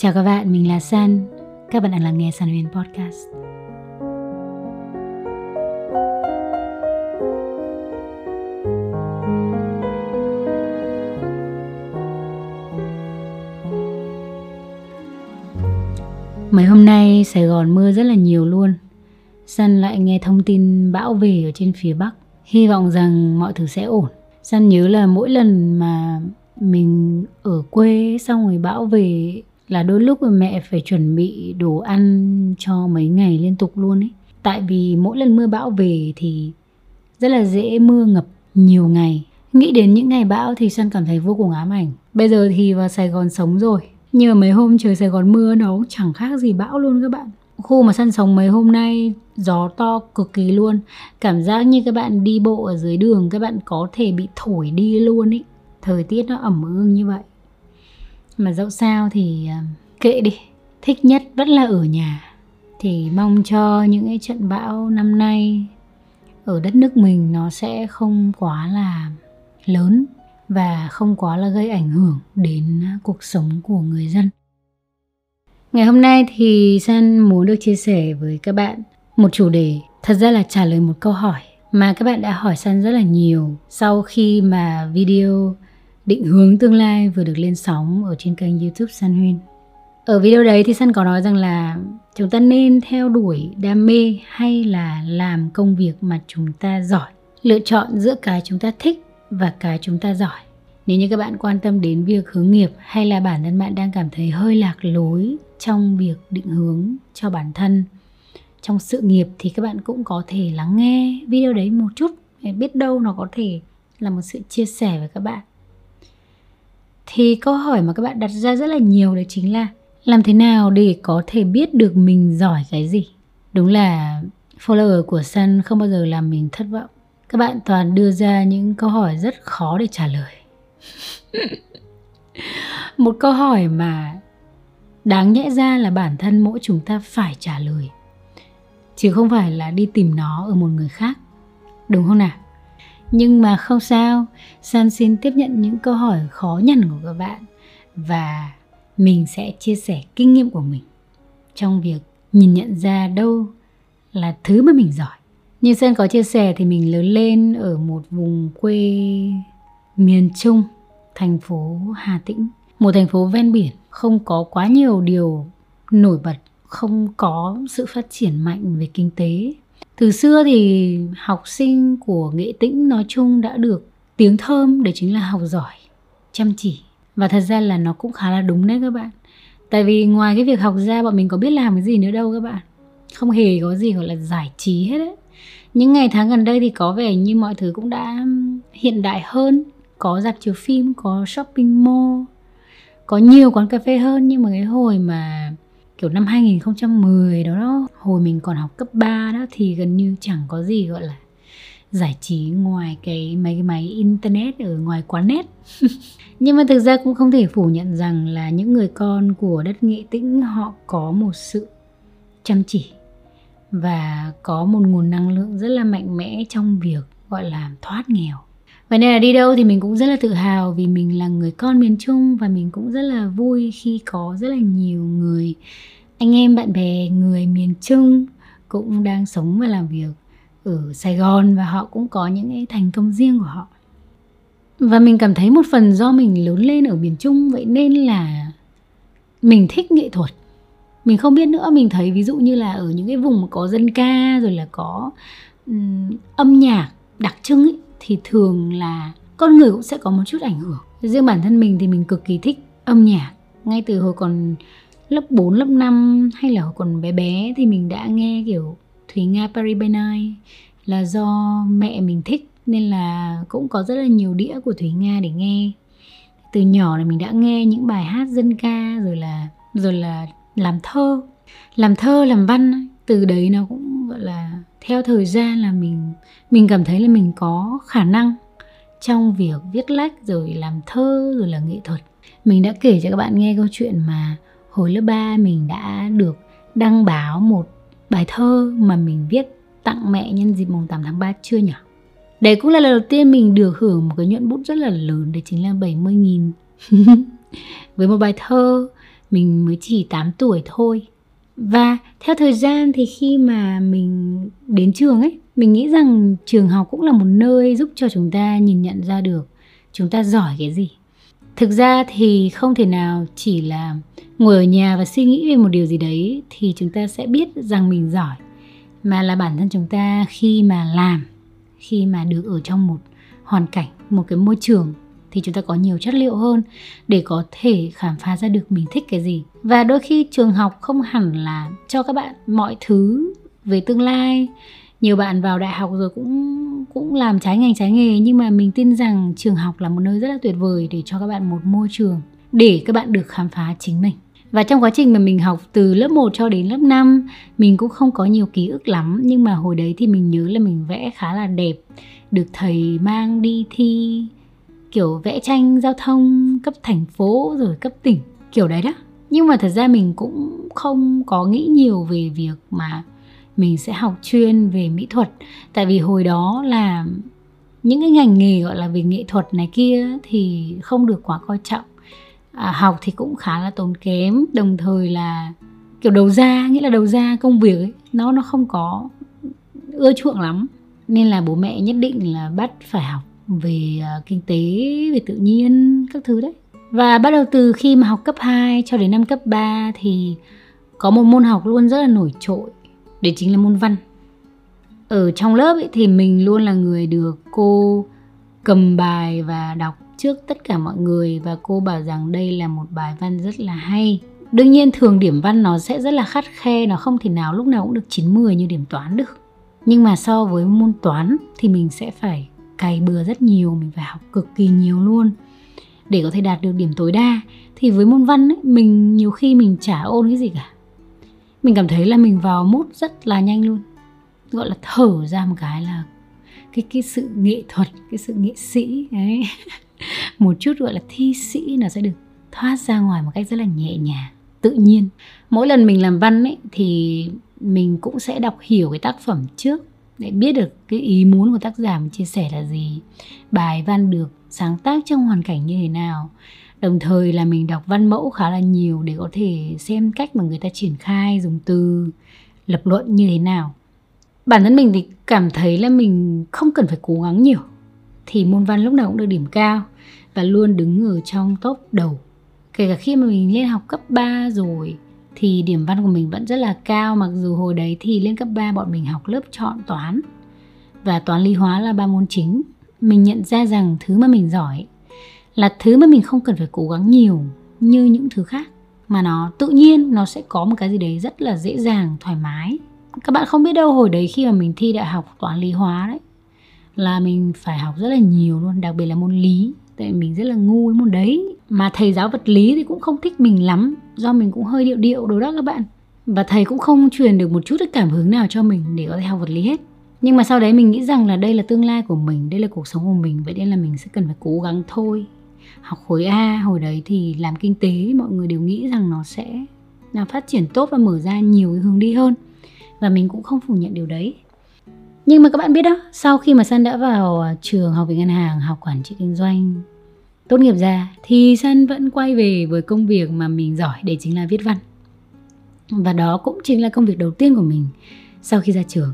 Chào các bạn, mình là San. Các bạn đang lắng nghe San Huyền Podcast. Mấy hôm nay Sài Gòn mưa rất là nhiều luôn. San lại nghe thông tin bão về ở trên phía Bắc. Hy vọng rằng mọi thứ sẽ ổn. San nhớ là mỗi lần mà mình ở quê xong rồi bão về là đôi lúc mẹ phải chuẩn bị đồ ăn cho mấy ngày liên tục luôn ấy. Tại vì mỗi lần mưa bão về thì rất là dễ mưa ngập nhiều ngày. Nghĩ đến những ngày bão thì Xuân cảm thấy vô cùng ám ảnh. Bây giờ thì vào Sài Gòn sống rồi. Nhưng mà mấy hôm trời Sài Gòn mưa nó chẳng khác gì bão luôn các bạn. Khu mà săn sống mấy hôm nay, gió to cực kỳ luôn. Cảm giác như các bạn đi bộ ở dưới đường, các bạn có thể bị thổi đi luôn ý thời tiết nó ẩm ương như vậy mà dẫu sao thì ờ, kệ đi. Thích nhất vẫn là ở nhà. Thì mong cho những cái trận bão năm nay ở đất nước mình nó sẽ không quá là lớn và không quá là gây ảnh hưởng đến cuộc sống của người dân. Ngày hôm nay thì san muốn được chia sẻ với các bạn một chủ đề thật ra là trả lời một câu hỏi mà các bạn đã hỏi san rất là nhiều sau khi mà video định hướng tương lai vừa được lên sóng ở trên kênh youtube San Huyên. Ở video đấy thì San có nói rằng là chúng ta nên theo đuổi đam mê hay là làm công việc mà chúng ta giỏi. Lựa chọn giữa cái chúng ta thích và cái chúng ta giỏi. Nếu như các bạn quan tâm đến việc hướng nghiệp hay là bản thân bạn đang cảm thấy hơi lạc lối trong việc định hướng cho bản thân, trong sự nghiệp thì các bạn cũng có thể lắng nghe video đấy một chút để biết đâu nó có thể là một sự chia sẻ với các bạn thì câu hỏi mà các bạn đặt ra rất là nhiều đấy chính là làm thế nào để có thể biết được mình giỏi cái gì? Đúng là follower của Sun không bao giờ làm mình thất vọng. Các bạn toàn đưa ra những câu hỏi rất khó để trả lời. Một câu hỏi mà đáng nhẽ ra là bản thân mỗi chúng ta phải trả lời, chứ không phải là đi tìm nó ở một người khác. Đúng không nào? Nhưng mà không sao san xin tiếp nhận những câu hỏi khó nhằn của các bạn và mình sẽ chia sẻ kinh nghiệm của mình trong việc nhìn nhận ra đâu là thứ mà mình giỏi như Sơn có chia sẻ thì mình lớn lên ở một vùng quê miền Trung, thành phố Hà Tĩnh. Một thành phố ven biển, không có quá nhiều điều nổi bật, không có sự phát triển mạnh về kinh tế từ xưa thì học sinh của nghệ tĩnh nói chung đã được tiếng thơm để chính là học giỏi, chăm chỉ. Và thật ra là nó cũng khá là đúng đấy các bạn. Tại vì ngoài cái việc học ra, bọn mình có biết làm cái gì nữa đâu các bạn. Không hề có gì gọi là giải trí hết đấy. Những ngày tháng gần đây thì có vẻ như mọi thứ cũng đã hiện đại hơn. Có dạp chiếu phim, có shopping mall, có nhiều quán cà phê hơn. Nhưng mà cái hồi mà kiểu năm 2010 đó, đó hồi mình còn học cấp 3 đó thì gần như chẳng có gì gọi là giải trí ngoài cái mấy cái máy internet ở ngoài quán net. Nhưng mà thực ra cũng không thể phủ nhận rằng là những người con của đất nghệ tĩnh họ có một sự chăm chỉ và có một nguồn năng lượng rất là mạnh mẽ trong việc gọi là thoát nghèo. Vậy nên là đi đâu thì mình cũng rất là tự hào vì mình là người con miền Trung và mình cũng rất là vui khi có rất là nhiều người anh em bạn bè người miền Trung cũng đang sống và làm việc ở Sài Gòn và họ cũng có những cái thành công riêng của họ. Và mình cảm thấy một phần do mình lớn lên ở miền Trung vậy nên là mình thích nghệ thuật. Mình không biết nữa, mình thấy ví dụ như là ở những cái vùng mà có dân ca rồi là có um, âm nhạc đặc trưng ấy thì thường là con người cũng sẽ có một chút ảnh hưởng. Riêng bản thân mình thì mình cực kỳ thích âm nhạc. Ngay từ hồi còn lớp 4, lớp 5 hay là hồi còn bé bé thì mình đã nghe kiểu Thúy Nga Paris by Night là do mẹ mình thích nên là cũng có rất là nhiều đĩa của Thúy Nga để nghe. Từ nhỏ là mình đã nghe những bài hát dân ca rồi là rồi là làm thơ. Làm thơ làm văn từ đấy nó cũng gọi là theo thời gian là mình mình cảm thấy là mình có khả năng trong việc viết lách, rồi làm thơ, rồi là nghệ thuật. Mình đã kể cho các bạn nghe câu chuyện mà hồi lớp 3 mình đã được đăng báo một bài thơ mà mình viết tặng mẹ nhân dịp mùng 8 tháng 3 chưa nhỉ? Đấy cũng là lần đầu tiên mình được hưởng một cái nhuận bút rất là lớn, Đấy chính là 70 nghìn. Với một bài thơ, mình mới chỉ 8 tuổi thôi. Và theo thời gian thì khi mà mình đến trường ấy mình nghĩ rằng trường học cũng là một nơi giúp cho chúng ta nhìn nhận ra được chúng ta giỏi cái gì. Thực ra thì không thể nào chỉ là ngồi ở nhà và suy nghĩ về một điều gì đấy thì chúng ta sẽ biết rằng mình giỏi, mà là bản thân chúng ta khi mà làm, khi mà được ở trong một hoàn cảnh, một cái môi trường thì chúng ta có nhiều chất liệu hơn để có thể khám phá ra được mình thích cái gì. Và đôi khi trường học không hẳn là cho các bạn mọi thứ về tương lai nhiều bạn vào đại học rồi cũng cũng làm trái ngành, trái nghề, nhưng mà mình tin rằng trường học là một nơi rất là tuyệt vời để cho các bạn một môi trường để các bạn được khám phá chính mình. Và trong quá trình mà mình học từ lớp 1 cho đến lớp 5 mình cũng không có nhiều ký ức lắm, nhưng mà hồi đấy thì mình nhớ là mình vẽ khá là đẹp, được thầy mang đi thi, kiểu, vẽ tranh giao thông cấp thành phố rồi cấp tỉnh, kiểu đấy đó. Nhưng mà thật ra mình cũng không có nghĩ nhiều về việc mà mình sẽ học chuyên về mỹ thuật. Tại vì hồi đó là những cái ngành nghề gọi là về nghệ thuật này kia thì không được quá coi trọng. À, học thì cũng khá là tốn kém. Đồng thời là kiểu đầu ra nghĩa là đầu ra công việc ấy nó nó không có ưa chuộng lắm. Nên là bố mẹ nhất định là bắt phải học về uh, kinh tế về tự nhiên các thứ đấy. Và bắt đầu từ khi mà học cấp 2 cho đến năm cấp 3 thì có một môn học luôn rất là nổi trội đấy chính là môn văn. Ở trong lớp ấy thì mình luôn là người được cô cầm bài và đọc trước tất cả mọi người và cô bảo rằng đây là một bài văn rất là hay. Đương nhiên thường điểm văn nó sẽ rất là khắt khe nó không thể nào lúc nào cũng được 9 10 như điểm toán được. Nhưng mà so với môn toán thì mình sẽ phải cày bừa rất nhiều mình phải học cực kỳ nhiều luôn. Để có thể đạt được điểm tối đa thì với môn văn ấy, mình nhiều khi mình chả ôn cái gì cả mình cảm thấy là mình vào mút rất là nhanh luôn. Gọi là thở ra một cái là cái cái sự nghệ thuật, cái sự nghệ sĩ ấy một chút gọi là thi sĩ nó sẽ được thoát ra ngoài một cách rất là nhẹ nhàng, tự nhiên. Mỗi lần mình làm văn ấy thì mình cũng sẽ đọc hiểu cái tác phẩm trước để biết được cái ý muốn của tác giả mình chia sẻ là gì. Bài văn được sáng tác trong hoàn cảnh như thế nào đồng thời là mình đọc văn mẫu khá là nhiều để có thể xem cách mà người ta triển khai, dùng từ, lập luận như thế nào. Bản thân mình thì cảm thấy là mình không cần phải cố gắng nhiều. Thì môn văn lúc nào cũng được điểm cao và luôn đứng ở trong top đầu. Kể cả khi mà mình lên học cấp 3 rồi, thì điểm văn của mình vẫn rất là cao. Mặc dù hồi đấy thì lên cấp 3 bọn mình học lớp chọn toán và toán lý hóa là ba môn chính. Mình nhận ra rằng thứ mà mình giỏi là thứ mà mình không cần phải cố gắng nhiều như những thứ khác. Mà nó tự nhiên, nó sẽ có một cái gì đấy rất là dễ dàng, thoải mái. Các bạn không biết đâu, hồi đấy khi mà mình thi đại học toán lý hóa đấy, là mình phải học rất là nhiều luôn, đặc biệt là môn lý. Tại mình rất là ngu với môn đấy. Mà thầy giáo vật lý thì cũng không thích mình lắm, do mình cũng hơi điệu điệu đồ đó các bạn. Và thầy cũng không truyền được một chút cái cảm hứng nào cho mình để có thể học vật lý hết. Nhưng mà sau đấy mình nghĩ rằng là đây là tương lai của mình, đây là cuộc sống của mình, vậy nên là mình sẽ cần phải cố gắng thôi học khối A, hồi đấy thì làm kinh tế, mọi người đều nghĩ rằng nó sẽ là phát triển tốt và mở ra nhiều hướng đi hơn. Và mình cũng không phủ nhận điều đấy. Nhưng mà các bạn biết đó, sau khi mà San đã vào à, trường học về ngân hàng, học quản trị kinh doanh, tốt nghiệp ra, thì San vẫn quay về với công việc mà mình giỏi để chính là viết văn. Và đó cũng chính là công việc đầu tiên của mình sau khi ra trường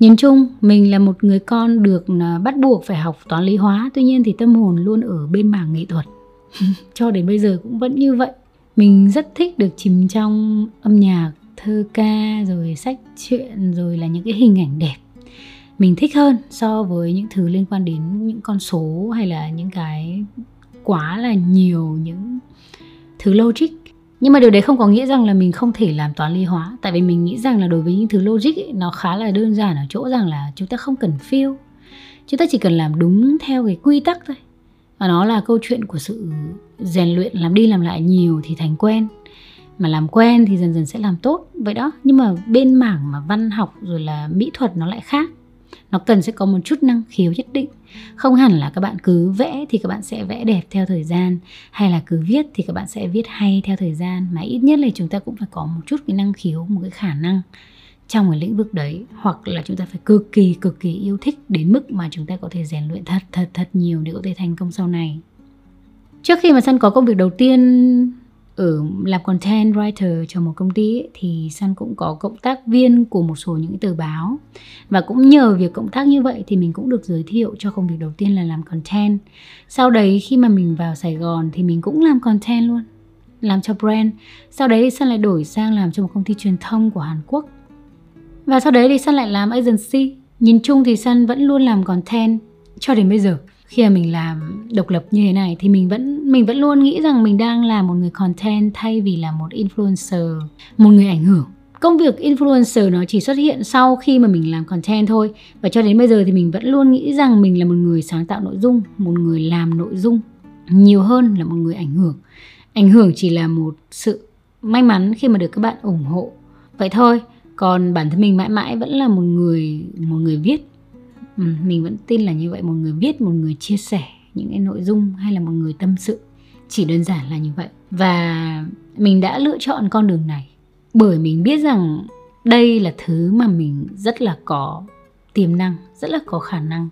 nhìn chung, mình là một người con được à, bắt buộc phải học toán lý hóa. Tuy nhiên thì tâm hồn luôn ở bên mảng nghệ thuật. Cho đến bây giờ cũng vẫn như vậy. Mình rất thích được chìm trong âm nhạc, thơ ca, rồi sách truyện, rồi là những cái hình ảnh đẹp. Mình thích hơn so với những thứ liên quan đến những con số hay là những cái quá là nhiều những thứ logic nhưng mà điều đấy không có nghĩa rằng là mình không thể làm toán lý hóa. Tại vì mình nghĩ rằng là đối với những thứ logic ấy, nó khá là đơn giản ở chỗ rằng là chúng ta không cần feel. Chúng ta chỉ cần làm đúng theo cái quy tắc thôi. Và nó là câu chuyện của sự rèn luyện làm đi làm lại nhiều thì thành quen. Mà làm quen thì dần dần sẽ làm tốt. Vậy đó. Nhưng mà bên mảng mà văn học rồi là mỹ thuật nó lại khác nó cần sẽ có một chút năng khiếu nhất định. Không hẳn là các bạn cứ vẽ thì các bạn sẽ vẽ đẹp theo thời gian, hay là cứ viết thì các bạn sẽ viết hay theo thời gian, mà ít nhất là chúng ta cũng phải có một chút cái năng khiếu, một cái khả năng trong cái lĩnh vực đấy, hoặc là chúng ta phải cực kỳ cực kỳ yêu thích đến mức mà chúng ta có thể rèn luyện thật thật thật nhiều để có thể thành công sau này. Trước khi mà sân có công việc đầu tiên ở làm content writer cho một công ty ấy, thì San cũng có cộng tác viên của một số những tờ báo. Và cũng nhờ việc cộng tác như vậy thì mình cũng được giới thiệu cho công việc đầu tiên là làm content. Sau đấy khi mà mình vào Sài Gòn thì mình cũng làm content luôn làm cho brand. Sau đấy thì San lại đổi sang làm cho một công ty truyền thông của Hàn Quốc. Và sau đấy thì San lại làm agency. Nhìn chung thì San vẫn luôn làm content cho đến bây giờ khi mà mình làm độc lập như thế này thì mình vẫn mình vẫn luôn nghĩ rằng mình đang là một người content thay vì là một influencer, một người ảnh hưởng. Công việc influencer nó chỉ xuất hiện sau khi mà mình làm content thôi. Và cho đến bây giờ thì mình vẫn luôn nghĩ rằng mình là một người sáng tạo nội dung, một người làm nội dung nhiều hơn là một người ảnh hưởng. Ảnh hưởng chỉ là một sự may mắn khi mà được các bạn ủng hộ. Vậy thôi, còn bản thân mình mãi mãi vẫn là một người một người viết ừ, mình vẫn tin là như vậy. Một người viết một người chia sẻ những cái nội dung hay là một người tâm sự chỉ đơn giản là như vậy. Và mình đã lựa chọn con đường này bởi mình biết rằng đây là thứ mà mình rất là có tiềm năng rất là có khả năng.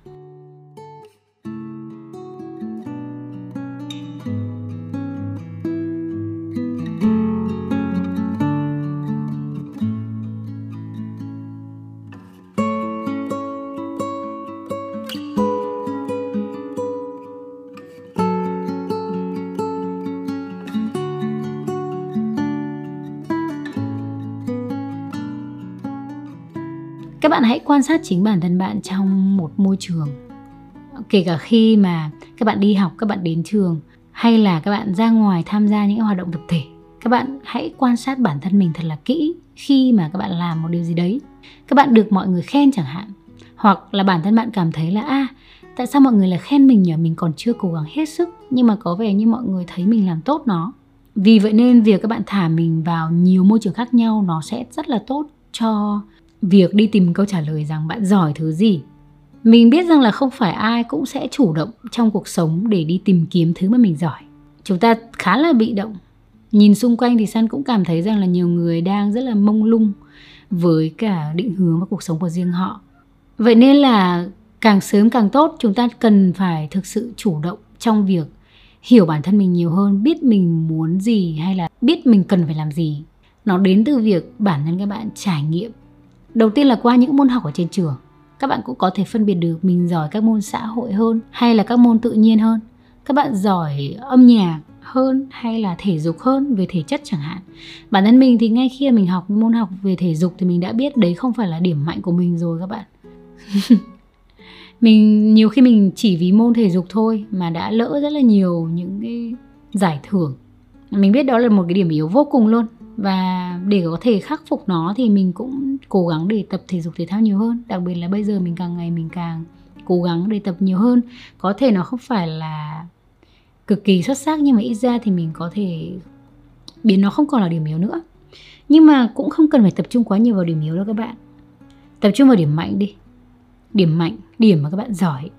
Các bạn hãy quan sát chính bản thân bạn trong một môi trường. Kể cả khi mà các bạn đi học các bạn đến trường hay là các bạn ra ngoài tham gia những hoạt động tập thể các bạn hãy quan sát bản thân mình thật là kỹ khi mà các bạn làm một điều gì đấy. Các bạn được mọi người khen chẳng hạn hoặc là bản thân bạn cảm thấy là a à, tại sao mọi người lại khen mình nhỉ? Mình còn chưa cố gắng hết sức nhưng mà có vẻ như mọi người thấy mình làm tốt nó. Vì vậy nên việc các bạn thả mình vào nhiều môi trường khác nhau nó sẽ rất là tốt cho việc đi tìm câu trả lời rằng bạn giỏi thứ gì. Mình biết rằng là không phải ai cũng sẽ chủ động trong cuộc sống để đi tìm kiếm thứ mà mình giỏi. Chúng ta khá là bị động. Nhìn xung quanh thì san cũng cảm thấy rằng là nhiều người đang rất là mông lung với cả định hướng và cuộc sống của riêng họ. Vậy nên là càng sớm càng tốt, chúng ta cần phải thực sự chủ động trong việc hiểu bản thân mình nhiều hơn, biết mình muốn gì hay là biết mình cần phải làm gì. Nó đến từ việc bản thân các bạn trải nghiệm đầu tiên là qua những môn học ở trên trường, các bạn cũng có thể phân biệt được mình giỏi các môn xã hội hơn hay là các môn tự nhiên hơn. Các bạn giỏi âm nhạc hơn hay là thể dục hơn về thể chất chẳng hạn. Bản thân mình thì ngay khi mình học môn học về thể dục thì mình đã biết đấy không phải là điểm mạnh của mình rồi các bạn. Mình, nhiều khi mình chỉ vì môn thể dục thôi mà đã lỡ rất là nhiều những cái giải thưởng. Mình biết đó là một cái điểm yếu vô cùng luôn và để có thể khắc phục nó thì mình cũng cố gắng để tập thể dục thể thao nhiều hơn. Đặc biệt là bây giờ mình càng ngày mình càng cố gắng để tập nhiều hơn. Có thể nó không phải là cực kỳ xuất sắc nhưng mà ít ra thì mình có thể biến nó không còn là điểm yếu nữa. Nhưng mà cũng không cần phải tập trung quá nhiều vào điểm yếu đâu các bạn. Tập trung vào điểm mạnh đi. Điểm mạnh, điểm mà các bạn giỏi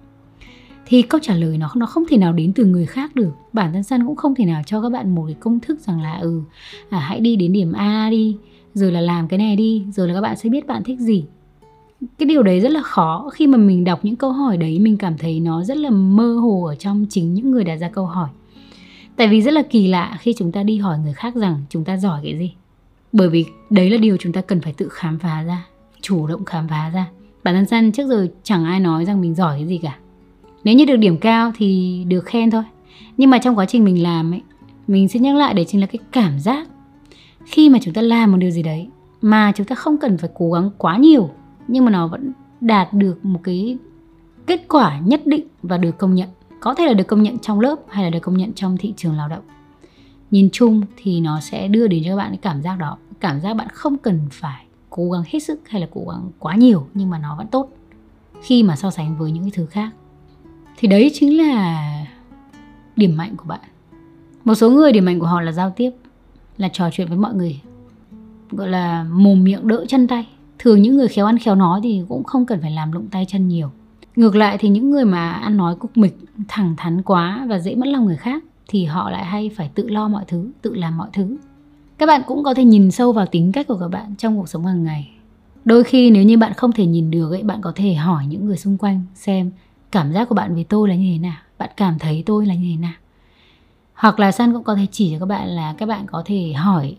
thì câu trả lời nó nó không thể nào đến từ người khác được. Bản thân San cũng không thể nào cho các bạn một cái công thức rằng là ừ à, hãy đi đến điểm a đi rồi là làm cái này đi rồi là các bạn sẽ biết bạn thích gì. Cái điều đấy rất là khó. Khi mà mình đọc những câu hỏi đấy mình cảm thấy nó rất là mơ hồ ở trong chính những người đặt ra câu hỏi. Tại vì rất là kỳ lạ khi chúng ta đi hỏi người khác rằng chúng ta giỏi cái gì. Bởi vì đấy là điều chúng ta cần phải tự khám phá ra chủ động khám phá ra. Bản thân San trước giờ chẳng ai nói rằng mình giỏi cái gì cả nếu như được điểm cao thì được khen thôi. Nhưng mà trong quá trình mình làm ấy, mình sẽ nhắc lại để chính là cái cảm giác khi mà chúng ta làm một điều gì đấy mà chúng ta không cần phải cố gắng quá nhiều, nhưng mà nó vẫn đạt được một cái kết quả nhất định và được công nhận. Có thể là được công nhận trong lớp hay là được công nhận trong thị trường lao động. Nhìn chung thì nó sẽ đưa đến cho các bạn cái cảm giác đó. Cảm giác bạn không cần phải cố gắng hết sức hay là cố gắng quá nhiều, nhưng mà nó vẫn tốt khi mà so sánh với những cái thứ khác thì đấy chính là điểm mạnh của bạn. Một số người điểm mạnh của họ là giao tiếp, là trò chuyện với mọi người, gọi là mồm miệng đỡ chân tay. Thường những người khéo ăn khéo nói thì cũng không cần phải làm lụng tay chân nhiều. Ngược lại thì những người mà ăn nói cục mịch, thẳng thắn quá và dễ mất lòng người khác thì họ lại hay phải tự lo mọi thứ, tự làm mọi thứ. Các bạn cũng có thể nhìn sâu vào tính cách của các bạn trong cuộc sống hàng ngày. Đôi khi nếu như bạn không thể nhìn được ấy, bạn có thể hỏi những người xung quanh xem cảm giác của bạn về tôi là như thế nào? Bạn cảm thấy tôi là như thế nào? Hoặc là San cũng có thể chỉ cho các bạn là các bạn có thể hỏi.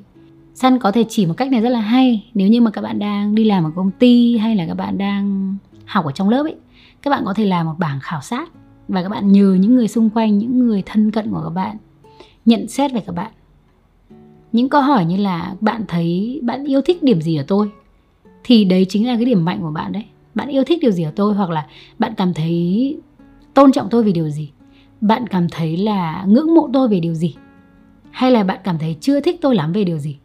San có thể chỉ một cách này rất là hay. Nếu như mà các bạn đang đi làm ở công ty hay là các bạn đang học ở trong lớp ấy, các bạn có thể làm một bảng khảo sát và các bạn nhờ những người xung quanh, những người thân cận của các bạn nhận xét về các bạn. Những câu hỏi như là, bạn thấy, bạn yêu thích điểm gì ở tôi? thì đấy chính là cái điểm mạnh của bạn đấy bạn yêu thích điều gì ở tôi hoặc là bạn cảm thấy tôn trọng tôi vì điều gì? Bạn cảm thấy là ngưỡng mộ tôi về điều gì? Hay là bạn cảm thấy chưa thích tôi lắm về điều gì?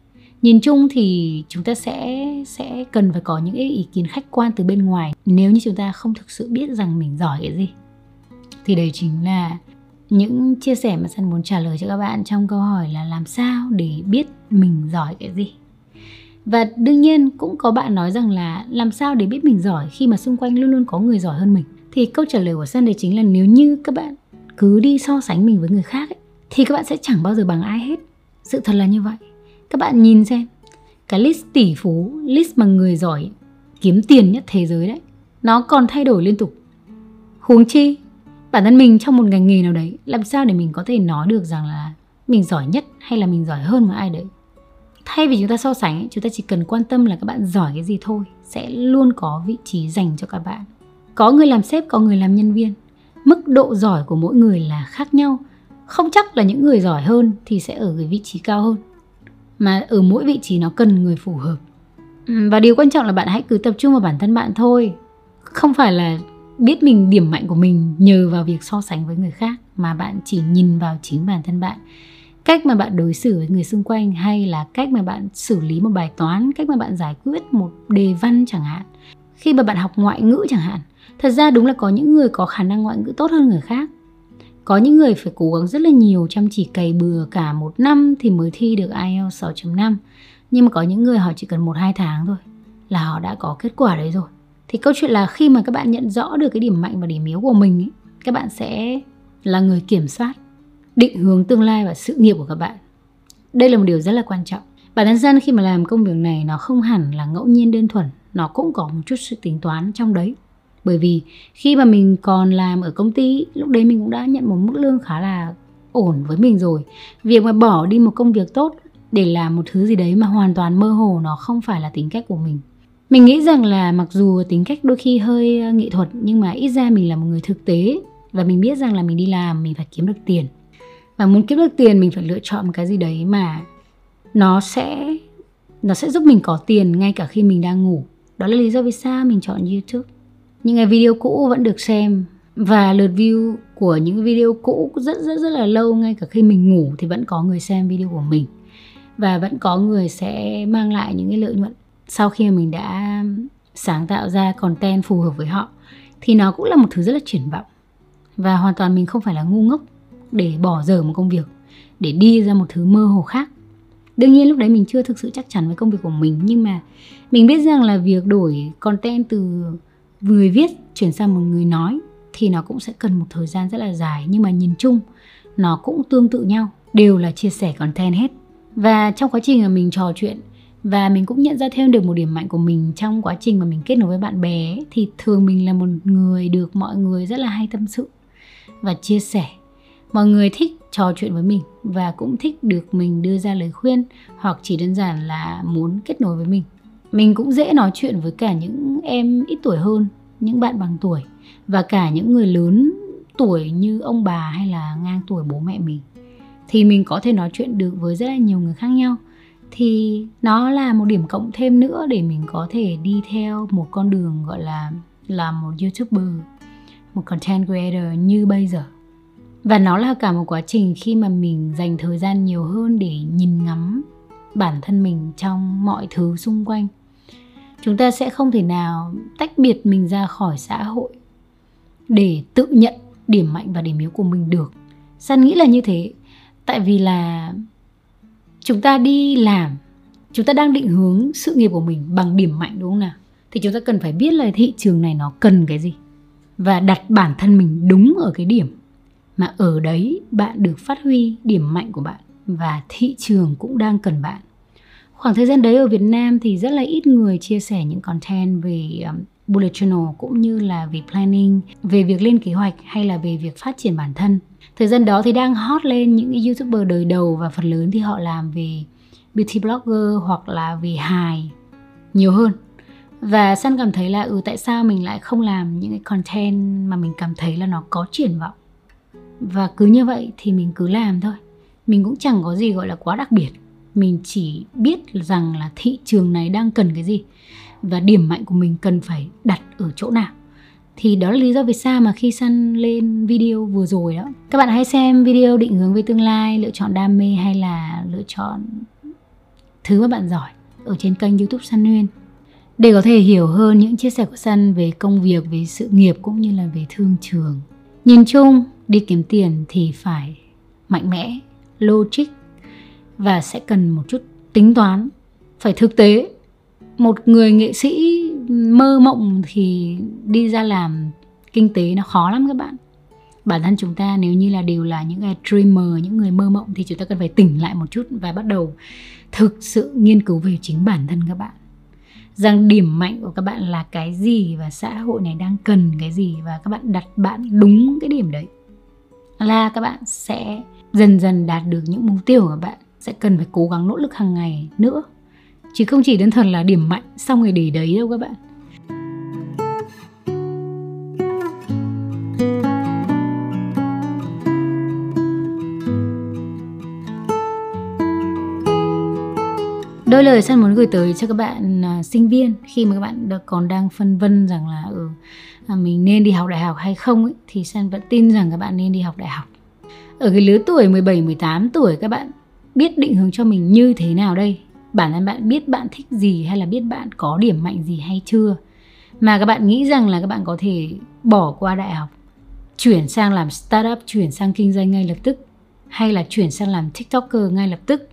Nhìn chung thì chúng ta sẽ sẽ cần phải có những ý kiến khách quan từ bên ngoài. Nếu như chúng ta không thực sự biết rằng mình giỏi cái gì, thì đấy chính là những chia sẻ mà sân muốn trả lời cho các bạn trong câu hỏi là làm sao để biết mình giỏi cái gì? Và đương nhiên cũng có bạn nói rằng là làm sao để biết mình giỏi khi mà xung quanh luôn luôn có người giỏi hơn mình. Thì câu trả lời của sân đấy chính là nếu như các bạn cứ đi so sánh mình với người khác ấy, thì các bạn sẽ chẳng bao giờ bằng ai hết. Sự thật là như vậy. Các bạn nhìn xem cái list tỷ phú list mà người giỏi kiếm tiền nhất thế giới đấy nó còn thay đổi liên tục. Huống chi bản thân mình trong một ngành nghề nào đấy làm sao để mình có thể nói được rằng là mình giỏi nhất hay là mình giỏi hơn một ai đấy? Thay vì chúng ta so sánh, chúng ta chỉ cần quan tâm là các bạn giỏi cái gì thôi, sẽ luôn có vị trí dành cho các bạn. Có người làm sếp, có người làm nhân viên. Mức độ giỏi của mỗi người là khác nhau. Không chắc là những người giỏi hơn thì sẽ ở cái vị trí cao hơn, mà ở mỗi vị trí nó cần người phù hợp. Ừ, và điều quan trọng là bạn hãy cứ tập trung vào bản thân bạn thôi. Không phải là biết mình điểm mạnh của mình nhờ vào việc so sánh với người khác, mà bạn chỉ nhìn vào chính bản thân bạn cách mà bạn đối xử với người xung quanh hay là cách mà bạn xử lý một bài toán cách mà bạn giải quyết một đề văn chẳng hạn. Khi mà bạn học ngoại ngữ chẳng hạn thật ra đúng là có những người có khả năng ngoại ngữ tốt hơn người khác. Có những người phải cố gắng rất là nhiều chăm chỉ cày bừa cả một năm thì mới thi được IELTS 6.5 nhưng mà có những người họ chỉ cần một hai tháng thôi là họ đã có kết quả đấy rồi. Thì câu chuyện là khi mà các bạn nhận rõ được cái điểm mạnh và điểm yếu của mình ấy, các bạn sẽ là người kiểm soát định hướng tương lai và sự nghiệp của các bạn. Đây là một điều rất là quan trọng. Bản thân dân khi mà làm công việc này, nó không hẳn là ngẫu nhiên đơn thuần, nó cũng có một chút sự tính toán trong đấy. Bởi vì khi mà mình còn làm ở công ty, lúc đấy mình cũng đã nhận một mức lương khá là ổn với mình rồi. Việc mà bỏ đi một công việc tốt để làm một thứ gì đấy mà hoàn toàn mơ hồ, nó không phải là tính cách của mình. Mình nghĩ rằng là mặc dù tính cách đôi khi hơi ờ, nghệ thuật, nhưng mà ít ra mình là một người thực tế. Và mình biết rằng là mình đi làm, mình phải kiếm được tiền và muốn kiếm được tiền, mình phải lựa chọn một cái gì đấy mà nó sẽ nó sẽ giúp mình có tiền ngay cả khi mình đang ngủ. Đó là lý do vì sao mình chọn youtube. Những cái video cũ vẫn được xem và lượt view của những video cũ rất rất rất là lâu, ngay cả khi mình ngủ thì vẫn có người xem video của mình. Và vẫn có người sẽ mang lại những cái lợi nhuận sau khi mình đã sáng tạo ra content phù hợp với họ. Thì nó cũng là một thứ rất là triển vọng. Và hoàn toàn mình không phải là ngu ngốc để bỏ dở một công việc, để đi ra một thứ mơ hồ khác. Đương nhiên lúc đấy mình chưa thực sự chắc chắn với công việc của mình, nhưng mà mình biết rằng là việc đổi content từ người viết chuyển sang một người nói thì nó cũng sẽ cần một thời gian rất là dài. Nhưng mà nhìn chung, nó cũng tương tự nhau, đều là chia sẻ content hết. Và trong quá trình mà mình trò chuyện và mình cũng nhận ra thêm được một điểm mạnh của mình trong quá trình mà mình kết nối với bạn bè thì thường mình là một người được mọi người rất là hay tâm sự và chia sẻ mọi người thích trò chuyện với mình và cũng thích được mình đưa ra lời khuyên hoặc chỉ đơn giản là muốn kết nối với mình. Mình cũng dễ nói chuyện với cả những em ít tuổi hơn, những bạn bằng tuổi và cả những người lớn tuổi như ông bà hay là ngang tuổi bố mẹ mình. Thì mình có thể nói chuyện được với rất là nhiều người khác nhau. Thì nó là một điểm cộng thêm nữa để mình có thể đi theo một con đường gọi là là một youtuber, một content creator như bây giờ và nó là cả một quá trình khi mà mình dành thời gian nhiều hơn để nhìn ngắm bản thân mình trong mọi thứ xung quanh. Chúng ta sẽ không thể nào tách biệt mình ra khỏi xã hội để tự nhận điểm mạnh và điểm yếu của mình được. San nghĩ là như thế, tại vì là chúng ta đi làm, chúng ta đang định hướng sự nghiệp của mình bằng điểm mạnh, đúng không nào? Thì chúng ta cần phải biết là thị trường này nó cần cái gì và đặt bản thân mình đúng ở cái điểm mà ở đấy bạn được phát huy điểm mạnh của bạn và thị trường cũng đang cần bạn. Khoảng thời gian đấy ở Việt Nam thì rất là ít người chia sẻ những content về um, bullet journal cũng như là về planning, về việc lên kế hoạch hay là về việc phát triển bản thân. thời gian đó thì đang hot lên những cái youtuber đời đầu và phần lớn thì họ làm về beauty blogger hoặc là về hài nhiều hơn. Và San cảm thấy là ừ tại sao mình lại không làm những cái content mà mình cảm thấy là nó có triển vọng? Và cứ như vậy thì mình cứ làm thôi. Mình cũng chẳng có gì gọi là quá đặc biệt. Mình chỉ biết rằng là thị trường này đang cần cái gì. Và điểm mạnh của mình cần phải đặt ở chỗ nào. Thì đó là lý do vì sao mà khi săn lên video vừa rồi đó, các bạn hãy xem video định hướng về tương lai, lựa chọn đam mê hay là lựa chọn thứ mà bạn giỏi ở trên kênh youtube săn nguyên để có thể hiểu hơn những chia sẻ của săn về công việc, về sự nghiệp cũng như là về thương trường. Nhìn chung đi kiếm tiền thì phải mạnh mẽ, logic và sẽ cần một chút tính toán. Phải thực tế. Một người nghệ sĩ mơ mộng thì đi ra làm kinh tế nó khó lắm các bạn. Bản thân chúng ta nếu như là đều là những cái dreamer, những người mơ mộng thì chúng ta cần phải tỉnh lại một chút và bắt đầu thực sự nghiên cứu về chính bản thân các bạn. Rằng điểm mạnh của các bạn là cái gì và xã hội này đang cần cái gì và các bạn đặt bạn đúng cái điểm đấy là các bạn sẽ dần dần đạt được những mục tiêu của các bạn. Sẽ cần phải cố gắng nỗ lực hàng ngày nữa. Chứ không chỉ đơn thuần là điểm mạnh xong rồi để đấy đâu các bạn. Đôi lời săn muốn gửi tới cho các bạn uh, sinh viên khi mà các bạn còn đang phân vân rằng là ừ, mình nên đi học đại học hay không ấy, thì san vẫn tin rằng các bạn nên đi học đại học. Ở cái lứa tuổi 17 18 tuổi các bạn biết định hướng cho mình như thế nào đây? Bản thân bạn biết bạn thích gì hay là biết bạn có điểm mạnh gì hay chưa? Mà các bạn nghĩ rằng là các bạn có thể bỏ qua đại học chuyển sang làm startup chuyển sang kinh doanh ngay lập tức hay là chuyển sang làm tiktoker ngay lập tức?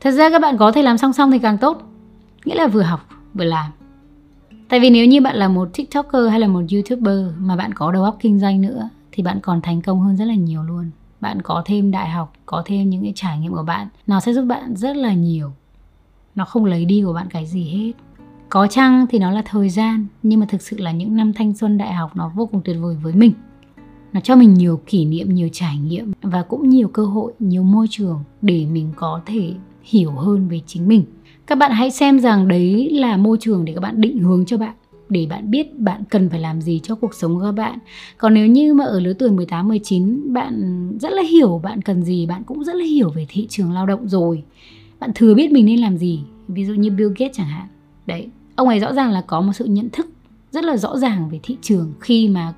Thật ra các bạn có thể làm song song thì càng tốt. Nghĩa là vừa học vừa làm tại vì nếu như bạn là một tiktoker hay là một youtuber mà bạn có đầu óc kinh doanh nữa, thì bạn còn thành công hơn rất là nhiều luôn. Bạn có thêm đại học, có thêm những cái trải nghiệm của bạn. Nó sẽ giúp bạn rất là nhiều. Nó không lấy đi của bạn cái gì hết. Có chăng thì nó là thời gian, nhưng mà thực sự là những năm thanh xuân đại học nó vô cùng tuyệt vời với mình. Nó cho mình nhiều kỷ niệm, nhiều trải nghiệm và cũng nhiều cơ hội, nhiều môi trường để mình có thể hiểu hơn về chính mình các bạn hãy xem rằng đấy là môi trường để các bạn định hướng cho bạn để bạn biết bạn cần phải làm gì cho cuộc sống của các bạn. Còn nếu như mà ở lứa tuổi 18 19 bạn rất là hiểu bạn cần gì, bạn cũng rất là hiểu về thị trường lao động rồi. Bạn thừa biết mình nên làm gì, ví dụ như Bill Gates chẳng hạn. Đấy, ông ấy rõ ràng là có một sự nhận thức rất là rõ ràng về thị trường khi mà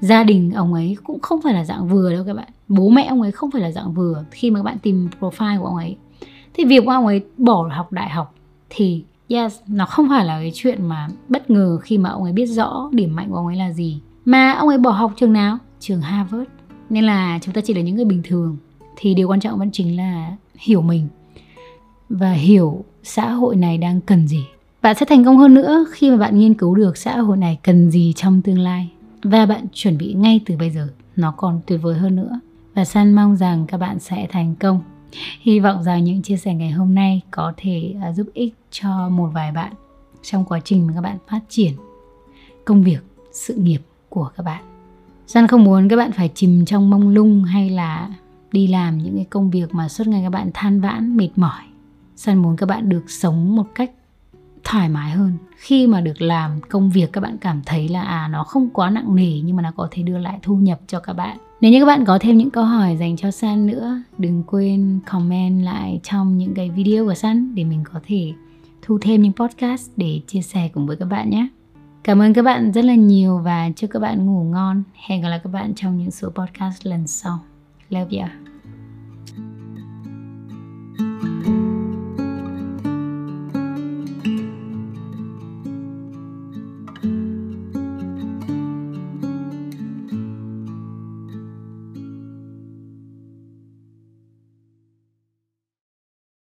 gia đình ông ấy cũng không phải là dạng vừa đâu các bạn bố mẹ ông ấy không phải là dạng vừa khi mà các bạn tìm profile của ông ấy thì việc ông ấy bỏ học đại học thì, yes, nó không phải là cái chuyện mà bất ngờ khi mà ông ấy biết rõ điểm mạnh của ông ấy là gì. Mà ông ấy bỏ học trường nào? Trường Harvard. Nên là chúng ta chỉ là những người bình thường. Thì điều quan trọng vẫn chính là hiểu mình và hiểu xã hội này đang cần gì. Bạn sẽ thành công hơn nữa khi mà bạn nghiên cứu được xã hội này cần gì trong tương lai. Và bạn chuẩn bị ngay từ bây giờ, nó còn tuyệt vời hơn nữa. Và san mong rằng các bạn sẽ thành công hy vọng rằng những chia sẻ ngày hôm nay có thể uh, giúp ích cho một vài bạn trong quá trình mà các bạn phát triển công việc sự nghiệp của các bạn. San không muốn các bạn phải chìm trong mông lung hay là đi làm những cái công việc mà suốt ngày các bạn than vãn mệt mỏi. San muốn các bạn được sống một cách thoải mái hơn. Khi mà được làm công việc các bạn cảm thấy là à nó không quá nặng nề nhưng mà nó có thể đưa lại thu nhập cho các bạn nếu như các bạn có thêm những câu hỏi dành cho San nữa, đừng quên comment lại trong những cái video của San để mình có thể thu thêm những podcast để chia sẻ cùng với các bạn nhé Cảm ơn các bạn rất là nhiều và chúc các bạn ngủ ngon. Hẹn gặp lại các bạn trong những số podcast lần sau. Love you.